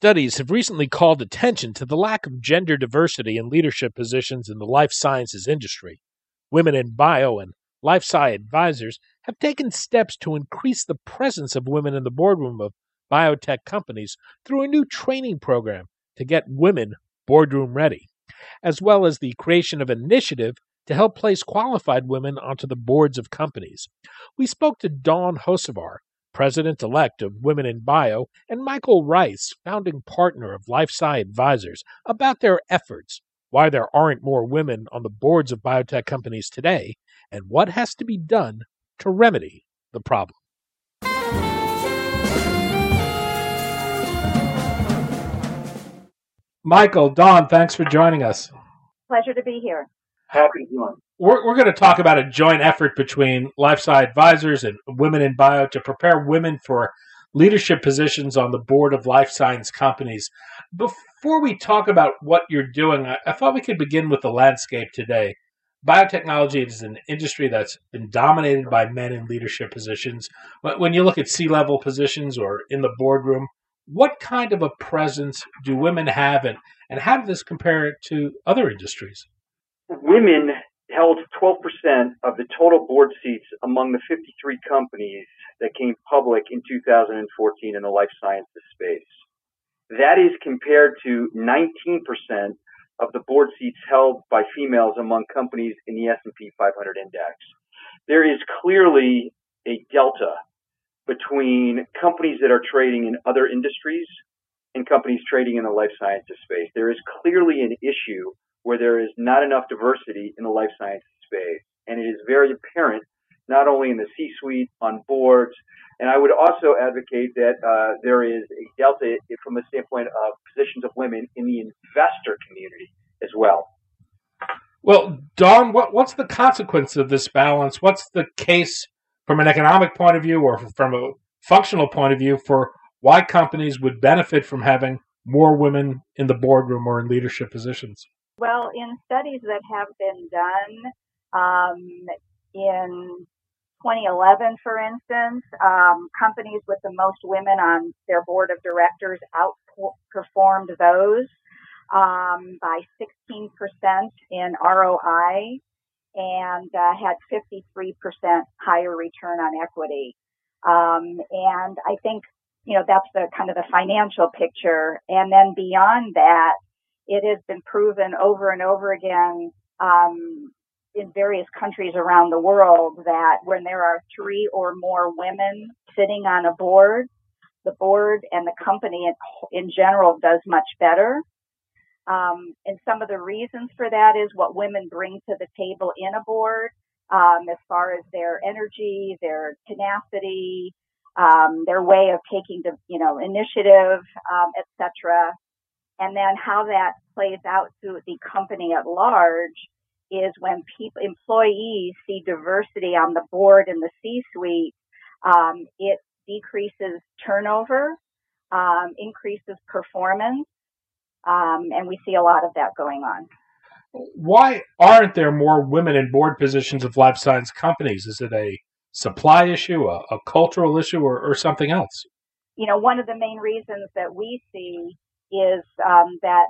Studies have recently called attention to the lack of gender diversity in leadership positions in the life sciences industry. Women in bio and life sci advisors have taken steps to increase the presence of women in the boardroom of biotech companies through a new training program to get women boardroom ready, as well as the creation of an initiative to help place qualified women onto the boards of companies. We spoke to Dawn Hocevar, president elect of Women in Bio, and Michael Rice, founding partner of LifeSci Advisors, about their efforts, why there aren't more women on the boards of biotech companies today, and what has to be done to remedy the problem. Michael, Dawn, thanks for joining us. Pleasure to be here. Happy to join. We're, we're going to talk about a joint effort between LifeSci Advisors and Women in Bio to prepare women for leadership positions on the board of life science companies. Before we talk about what you're doing, I, I thought we could begin with the landscape today. Biotechnology is an industry that's been dominated by men in leadership positions. When you look at C level positions or in the boardroom, what kind of a presence do women have, and, and how does this compare to other industries? Women held 12% of the total board seats among the 53 companies that came public in 2014 in the life sciences space. That is compared to 19% of the board seats held by females among companies in the S&P 500 index. There is clearly a delta between companies that are trading in other industries and companies trading in the life sciences space. There is clearly an issue where there is not enough diversity in the life sciences space. And it is very apparent not only in the C-suite, on boards, and I would also advocate that uh, there is a delta from the standpoint of positions of women in the investor community as well. Well, Dawn, what, what's the consequence of this balance? What's the case from an economic point of view or from a functional point of view for why companies would benefit from having more women in the boardroom or in leadership positions? Well, in studies that have been done um, in 2011, for instance, um, companies with the most women on their board of directors outperformed those um, by 16% in ROI and uh, had 53% higher return on equity. Um, and I think, you know, that's the kind of the financial picture. And then beyond that, it has been proven over and over again um, in various countries around the world that when there are three or more women sitting on a board, the board and the company in, in general does much better. Um, and some of the reasons for that is what women bring to the table in a board, um, as far as their energy, their tenacity, um, their way of taking the you know initiative, um, etc and then how that plays out to the company at large is when people, employees see diversity on the board and the C-suite, um, it decreases turnover, um, increases performance, um, and we see a lot of that going on. Why aren't there more women in board positions of life science companies? Is it a supply issue, a, a cultural issue, or, or something else? You know, one of the main reasons that we see is um, that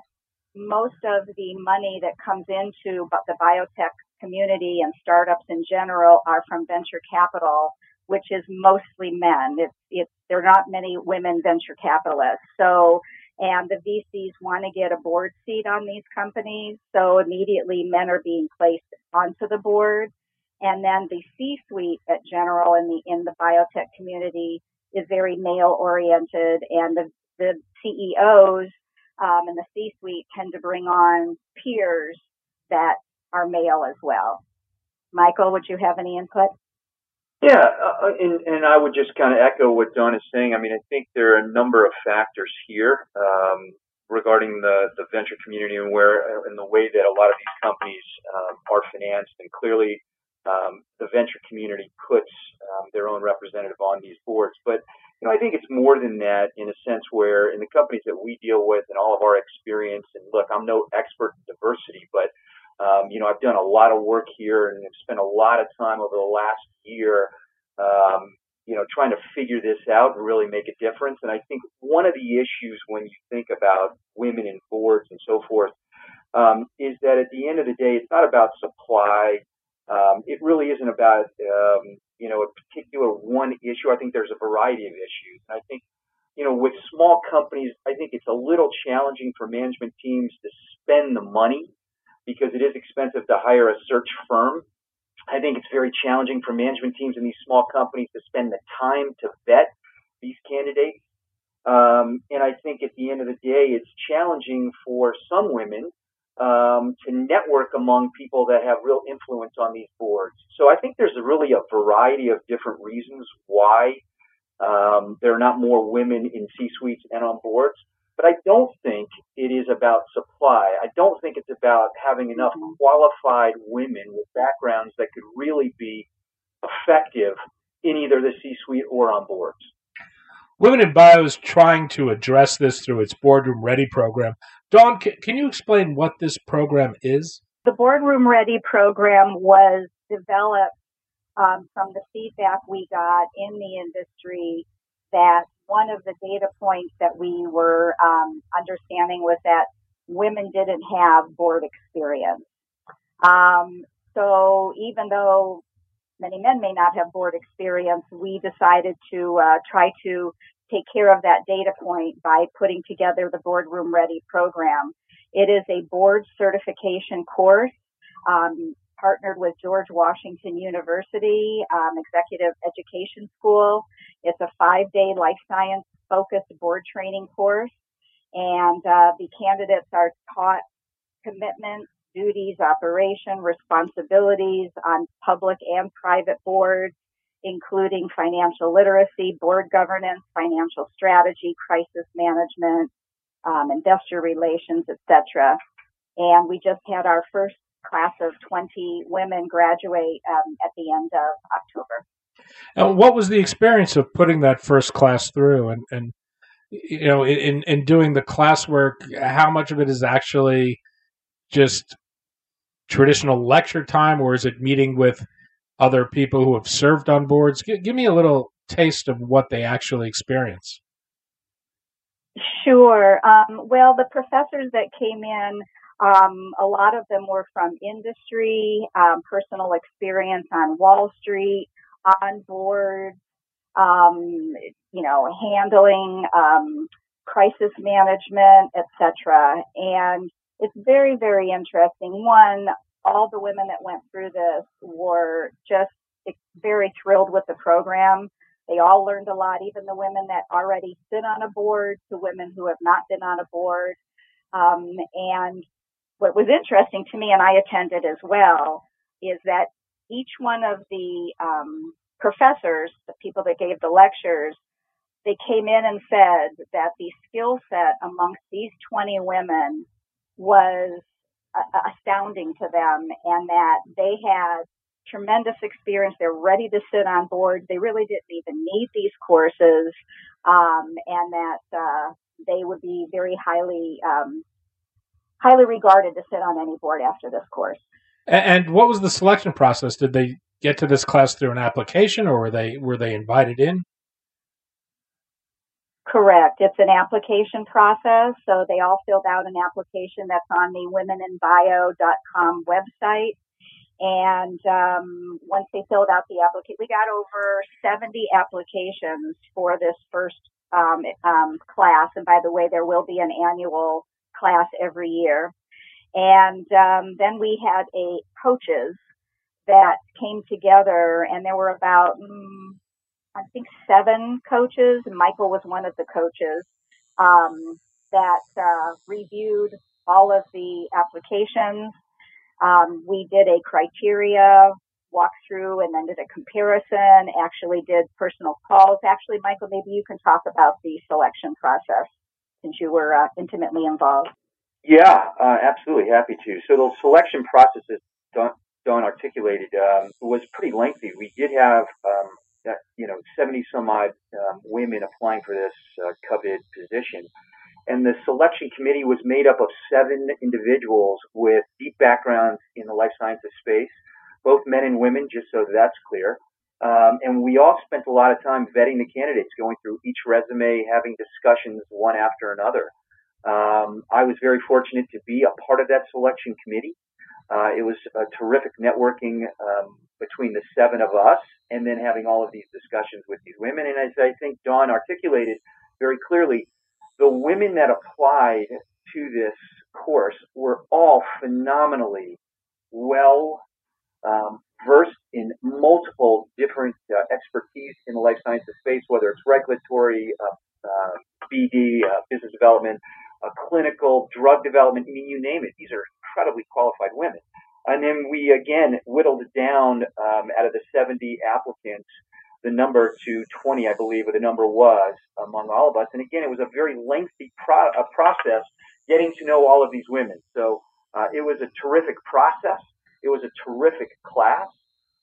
most of the money that comes into the biotech community and startups in general are from venture capital, which is mostly men. It's, it's, there are not many women venture capitalists. So, and the VCs want to get a board seat on these companies. So immediately men are being placed onto the board. And then the C-suite at General in the, in the biotech community is very male oriented and the, the CEOs um, and the C-suite tend to bring on peers that are male as well. Michael, would you have any input? Yeah, uh, uh, and, and I would just kind of echo what Dawn is saying. I mean, I think there are a number of factors here um, regarding the, the venture community and where and the way that a lot of these companies um, are financed. And clearly, um, the venture community puts um, their own representative on these boards. But you know, I think it's more than that in a sense where in the companies that we deal with and all of our experience, and look, I'm no expert in diversity, but um, you know, I've done a lot of work here and have spent a lot of time over the last year, um, you know, trying to figure this out and really make a difference. And I think one of the issues when you think about women in boards and so forth um, is that at the end of the day, it's not about supply. Um, it really isn't about um, you know, a particular one issue. I think there's a variety of issues. And I think, you know, with small companies, I think it's a little challenging for management teams to spend the money because it is expensive to hire a search firm. I think it's very challenging for management teams in these small companies to spend the time to vet these candidates. Um, and I think at the end of the day, it's challenging for some women um, to network among people that have real influence on these boards. So I think there's really a variety of different reasons why um, there are not more women in C-suites and on boards. But I don't think it is about supply. I don't think it's about having enough mm-hmm. qualified women with backgrounds that could really be effective in either the C-suite or on boards. Women in Bio is trying to address this through its Boardroom Ready program. Dawn, can you explain what this program is? The Boardroom Ready program was developed um, from the feedback we got in the industry that one of the data points that we were um, understanding was that women didn't have board experience. Um, so even though many men may not have board experience, we decided to uh, try to take care of that data point by putting together the Boardroom Ready program. It is a board certification course um, partnered with George Washington University um, Executive Education School. It's a five-day life science focused board training course, and uh, the candidates are taught commitment, duties, operation, responsibilities on public and private boards, including financial literacy, board governance, financial strategy, crisis management, um, investor relations, etc. And we just had our first class of 20 women graduate um, at the end of October. And what was the experience of putting that first class through and, and you know, in, in doing the classwork, how much of it is actually just traditional lecture time or is it meeting with other people who have served on boards? G- give me a little taste of what they actually experience. Sure. Um, well, the professors that came in, um, a lot of them were from industry, um, personal experience on Wall Street, on board, um, you know, handling um, crisis management, etc. And it's very, very interesting. One, all the women that went through this were just very thrilled with the program. They all learned a lot, even the women that already sit on a board to women who have not been on a board. Um, and what was interesting to me, and I attended as well, is that each one of the um, professors, the people that gave the lectures, they came in and said that the skill set amongst these 20 women was astounding to them and that they had tremendous experience. They're ready to sit on board. They really didn't even need these courses, um, and that uh, they would be very highly um, highly regarded to sit on any board after this course. And, and what was the selection process? Did they get to this class through an application, or were they were they invited in? Correct. It's an application process. So they all filled out an application that's on the womeninbio.com website. And um, once they filled out the application, we got over 70 applications for this first um, um, class. And by the way, there will be an annual class every year. And um, then we had a coaches that came together, and there were about mm, I think seven coaches. Michael was one of the coaches um, that uh, reviewed all of the applications. Um, we did a criteria walkthrough and then did a comparison. Actually, did personal calls. Actually, Michael, maybe you can talk about the selection process since you were uh, intimately involved. Yeah, uh, absolutely happy to. So the selection process, as Dawn, Dawn articulated, um, was pretty lengthy. We did have um, that, you know, 70 some odd um, women applying for this uh, coveted position. And the selection committee was made up of seven individuals with deep backgrounds in the life sciences space, both men and women, just so that's clear. Um, and we all spent a lot of time vetting the candidates, going through each resume, having discussions one after another. Um, I was very fortunate to be a part of that selection committee. Uh, it was a terrific networking um, between the seven of us and then having all of these discussions with these women. And as I think Dawn articulated very clearly, the women that applied to this course were all phenomenally well um, versed in multiple different uh, expertise in the life sciences space, whether it's regulatory, uh, uh, BD, uh, business development, uh, clinical, drug development. I mean, you name it. These are incredibly qualified women. And then we again whittled down um, out of the 70 applicants the number to 20, I believe, or the number was among all of us. And again, it was a very lengthy pro- a process getting to know all of these women. So uh, it was a terrific process. It was a terrific class.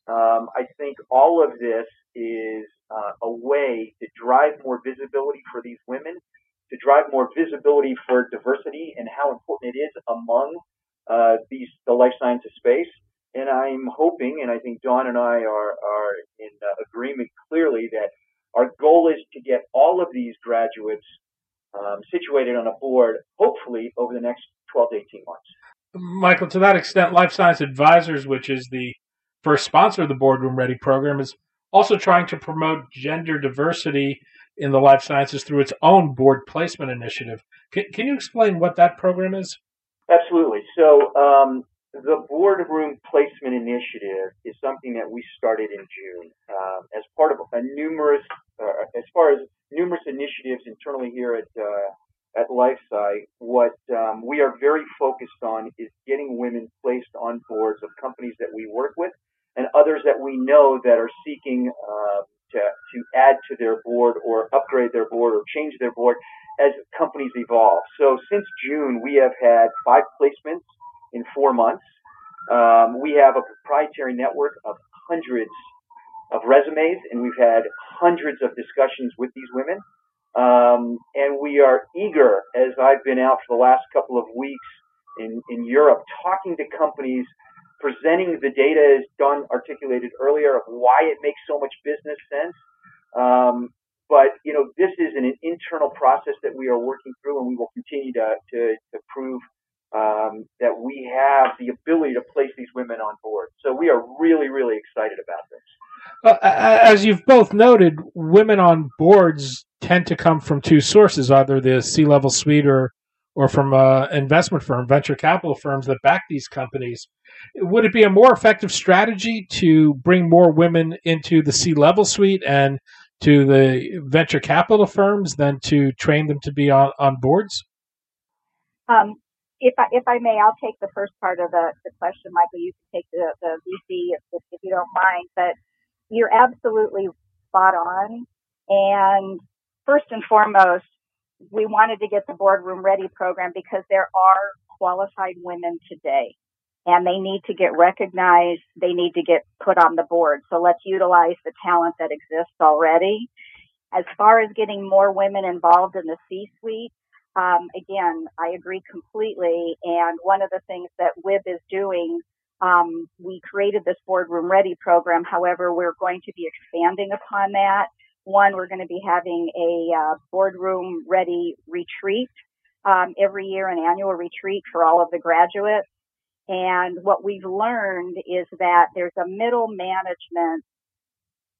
Um, I think all of this is uh, a way to drive more visibility for these women, to drive more visibility for diversity and how important it is among uh, these the life sciences space. And I'm hoping, and I think Dawn and I are are in uh, agreement clearly that our goal is to get all of these graduates um, situated on a board, hopefully over the next 12 to 18 months. Michael, to that extent, Life Science Advisors, which is the first sponsor of the Boardroom Ready program, is also trying to promote gender diversity in the life sciences through its own board placement initiative. Can, can you explain what that program is? Absolutely. So um, the boardroom placement initiative is something that we started in June um, as part of a numerous, uh, as far as numerous initiatives internally here at uh, at LifeSci. What um, we are very focused on is getting women placed on boards of companies that we work with and others that we know that are seeking uh, to to add to their board or upgrade their board or change their board as companies evolve. So since June, we have had five placements in four months. Um, we have a proprietary network of hundreds of resumes, and we've had hundreds of discussions with these women. Um, and we are eager, as I've been out for the last couple of weeks in, in Europe, talking to companies, presenting the data as Dawn articulated earlier of why it makes so much business sense. Um, but you know, this is an internal process that we are working through, and we will continue to to, to prove um, that we have the ability to place these women on board. So we are really, really excited about this. Uh, as you've both noted, women on boards tend to come from two sources: either the C-level suite or or from uh, investment firm, venture capital firms that back these companies. Would it be a more effective strategy to bring more women into the C-level suite and to the venture capital firms than to train them to be on, on boards? Um, if I, if I may, I'll take the first part of the, the question, Michael. You can take the, the VC if, if you don't mind. But you're absolutely spot on. And first and foremost, we wanted to get the boardroom ready program because there are qualified women today and they need to get recognized. They need to get put on the board. So let's utilize the talent that exists already. As far as getting more women involved in the C-suite, um, again, I agree completely. And one of the things that WIB is doing, um, we created this boardroom ready program. However, we're going to be expanding upon that. One, we're going to be having a uh, boardroom ready retreat um, every year, an annual retreat for all of the graduates. And what we've learned is that there's a middle management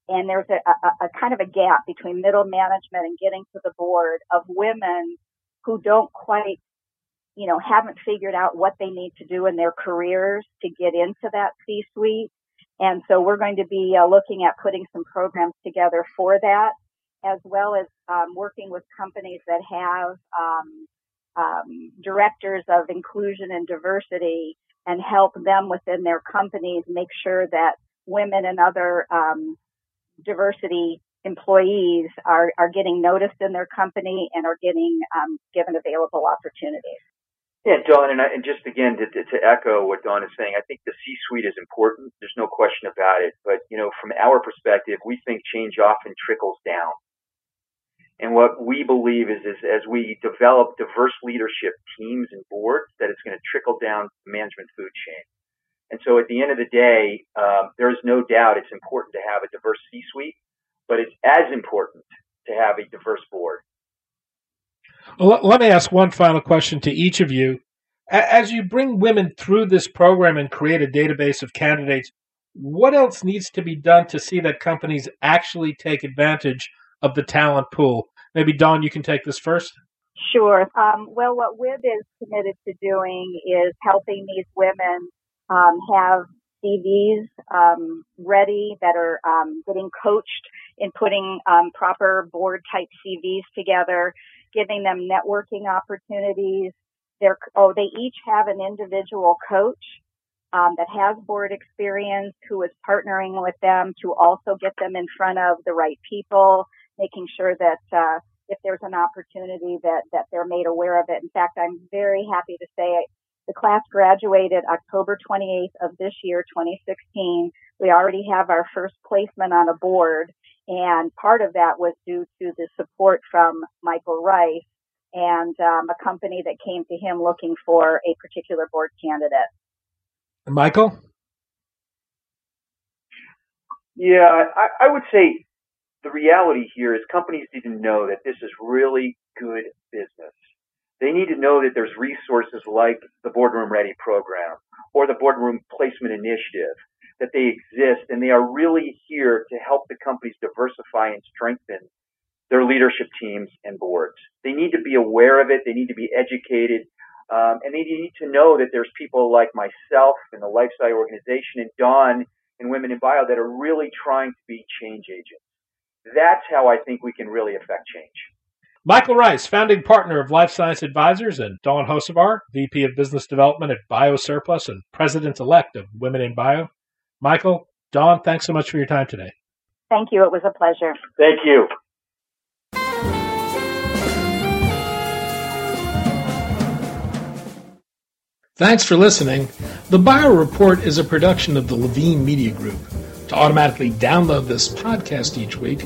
and there's a, a, a kind of a gap between middle management and getting to the board of women who don't quite you know, haven't figured out what they need to do in their careers to get into that C-suite. And so we're going to be uh, looking at putting some programs together for that, as well as um, working with companies that have um, um, directors of inclusion and diversity and help them within their companies make sure that women and other um, diversity employees are, are getting noticed in their company and are getting um, given available opportunities. Yeah, Dawn, and, I, and just again to, to, echo what Dawn is saying, I think the C-suite is important. There's no question about it. But you know, from our perspective, we think change often trickles down. And what we believe is, is as we develop diverse leadership teams and boards, that it's going to trickle down the management food chain. And so at the end of the day, um, there is no doubt it's important to have a diverse C-suite, but it's as important to have a diverse board. Well, let me ask one final question to each of you. As you bring women through this program and create a database of candidates, what else needs to be done to see that companies actually take advantage of the talent pool? Maybe Dawn, you can take this first. Sure. Um, well, what WIB is committed to doing is helping these women um, have CVs um, ready that are um, getting coached in putting um, proper board type CVs together, giving them networking opportunities. They're, oh, they each have an individual coach um, that has board experience who is partnering with them to also get them in front of the right people, making sure that uh, if there's an opportunity that that they're made aware of it. In fact, I'm very happy to say the class graduated October 28th of this year, 2016. We already have our first placement on a board and part of that was due to the support from Michael Rice and um, a company that came to him looking for a particular board candidate. Michael? Yeah, I, I would say the reality here is companies need to know that this is really good business. They need to know that there's resources like the Boardroom Ready program or the Boardroom Placement Initiative that they exist and they are really here to help the companies diversify and strengthen their leadership teams and boards. They need to be aware of it. They need to be educated. Um, and they need to know that there's people like myself and the LifeSci organization and Dawn and Women in Bio that are really trying to be change agents. That's how I think we can really affect change. Michael Rice, founding partner of Life Science Advisors, and Dawn Hocevar, VP of Business Development at BioSurplus and President elect of Women in Bio. Michael, Dawn, thanks so much for your time today. Thank you. It was a pleasure. Thank you. Thanks for listening. The Bio Report is a production of the Levine Media Group. To automatically download this podcast each week,